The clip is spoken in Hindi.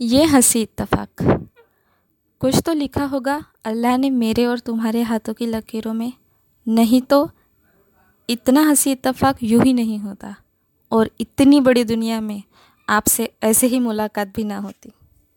ये हँसी इत्तेफाक। कुछ तो लिखा होगा, अल्लाह ने मेरे और तुम्हारे हाथों की लकीरों में। नहीं तो इतना हँसी इत्तेफाक यूँ ही नहीं होता, और इतनी बड़ी दुनिया में आपसे ऐसे ही मुलाकात भी ना होती।